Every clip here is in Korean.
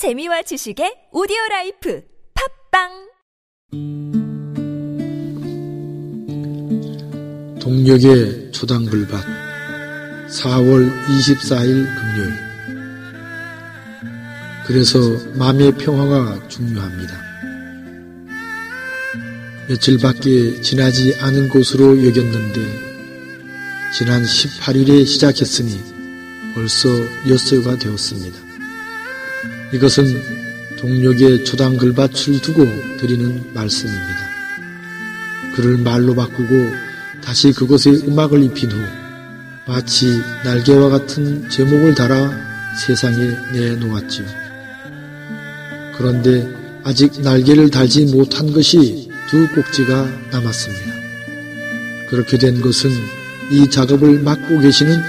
재미와 지식의 오디오 life 팟빵 동녘의 초당글밭 4월 24일 금요일 그래서 마음의 평화가 중요합니다. 며칠밖에 지나지 않은 것으로 여겼는데 지난 18일에 시작했으니 벌써 엿새가 되었습니다. 이것은 동력의 초당글밭을 두고 드리는 말씀입니다. 그를 말로 바꾸고 다시 그것에 음악을 입힌 후 마치 날개와 같은 제목을 달아 세상에 내놓았지요. 그런데 아직 날개를 달지 못한 것이 두 꼭지가 남았습니다. 그렇게 된 것은 이 작업을 맡고 계시는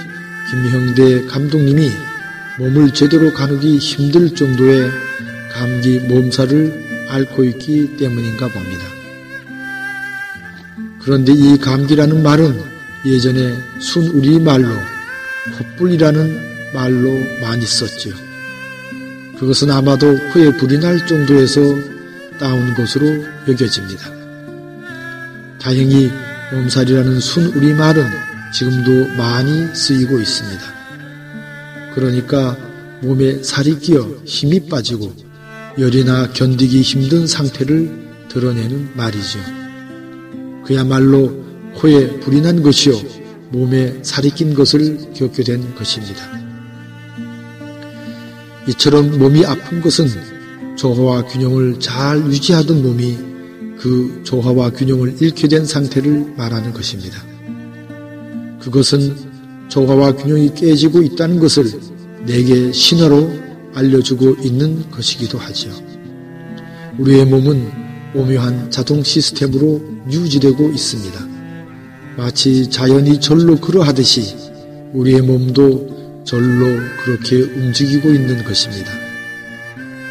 김형대 감독님이 몸을 제대로 가누기 힘들 정도의 감기 몸살을 앓고 있기 때문인가 봅니다. 그런데 이 감기라는 말은 예전에 순우리 말로 콧불이라는 말로 많이 썼지요. 그것은 아마도 코에 불이 날 정도에서 따온 것으로 여겨집니다. 다행히 몸살이라는 순우리 말은 지금도 많이 쓰이고 있습니다. 그러니까 몸에 살이 끼어 힘이 빠지고 열이나 견디기 힘든 상태를 드러내는 말이죠. 그야말로 코에 불이 난 것이요 몸에 살이 낀 것을 겪게 된 것입니다. 이처럼 몸이 아픈 것은 조화와 균형을 잘 유지하던 몸이 그 조화와 균형을 잃게 된 상태를 말하는 것입니다. 그것은 조화와 균형이 깨지고 있다는 것을 내게 신호로 알려주고 있는 것이기도 하지요. 우리의 몸은 오묘한 자동 시스템으로 유지되고 있습니다. 마치 자연이 절로 그러하듯이 우리의 몸도 절로 그렇게 움직이고 있는 것입니다.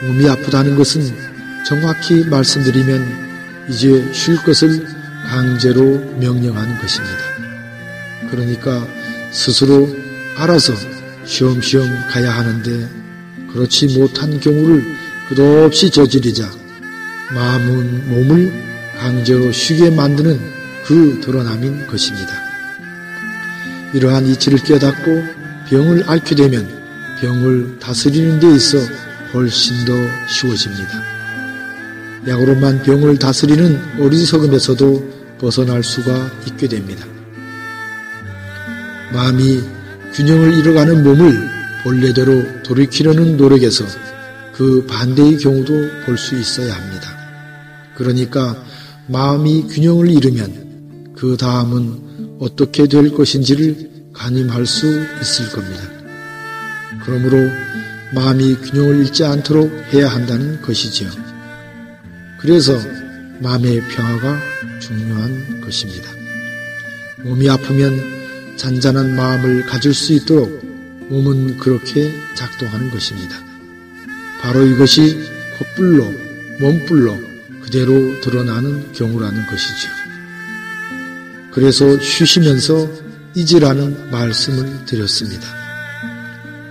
몸이 아프다는 것은 정확히 말씀드리면 이제 쉴 것을 강제로 명령하는 것입니다. 그러니까 스스로 알아서 쉬엄쉬엄 가야 하는데 그렇지 못한 경우를 끝없이 저지르자 마음은 몸을 강제로 쉬게 만드는 그 드러남인 것입니다. 이러한 이치를 깨닫고 병을 앓게 되면 병을 다스리는 데 있어 훨씬 더 쉬워집니다. 약으로만 병을 다스리는 어리석음에서도 벗어날 수가 있게 됩니다. 마음이 균형을 잃어가는 몸을 본래대로 돌이키려는 노력에서 그 반대의 경우도 볼 수 있어야 합니다. 그러니까 마음이 균형을 잃으면 그 다음은 어떻게 될 것인지를 가늠할 수 있을 겁니다. 그러므로 마음이 균형을 잃지 않도록 해야 한다는 것이지요. 그래서 마음의 평화가 중요한 것입니다. 몸이 아프면 잔잔한 마음을 가질 수 있도록 몸은 그렇게 작동하는 것입니다. 바로 이것이 콧불로, 몸불로 그대로 드러나는 경우라는 것이죠. 그래서 쉬시면서 잊으라는 말씀을 드렸습니다.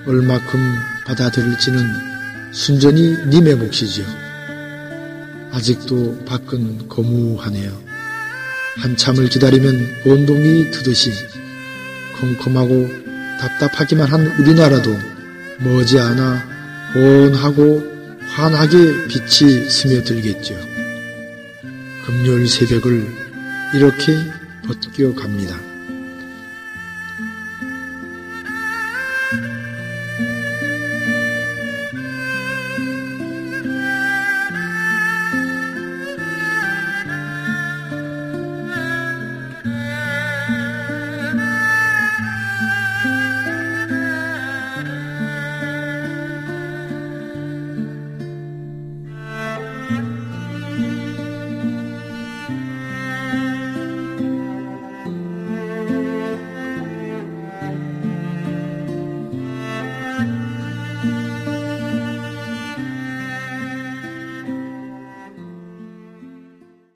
얼마큼 받아들일지는 순전히 님의 몫이지요. 아직도 밖은 거무하네요. 한참을 기다리면 온동이 트듯이 컴컴하고 답답하기만 한 우리나라도 머지않아 혼하고 환하게 빛이 스며들겠죠. 금요일 새벽을 이렇게 벗겨 갑니다.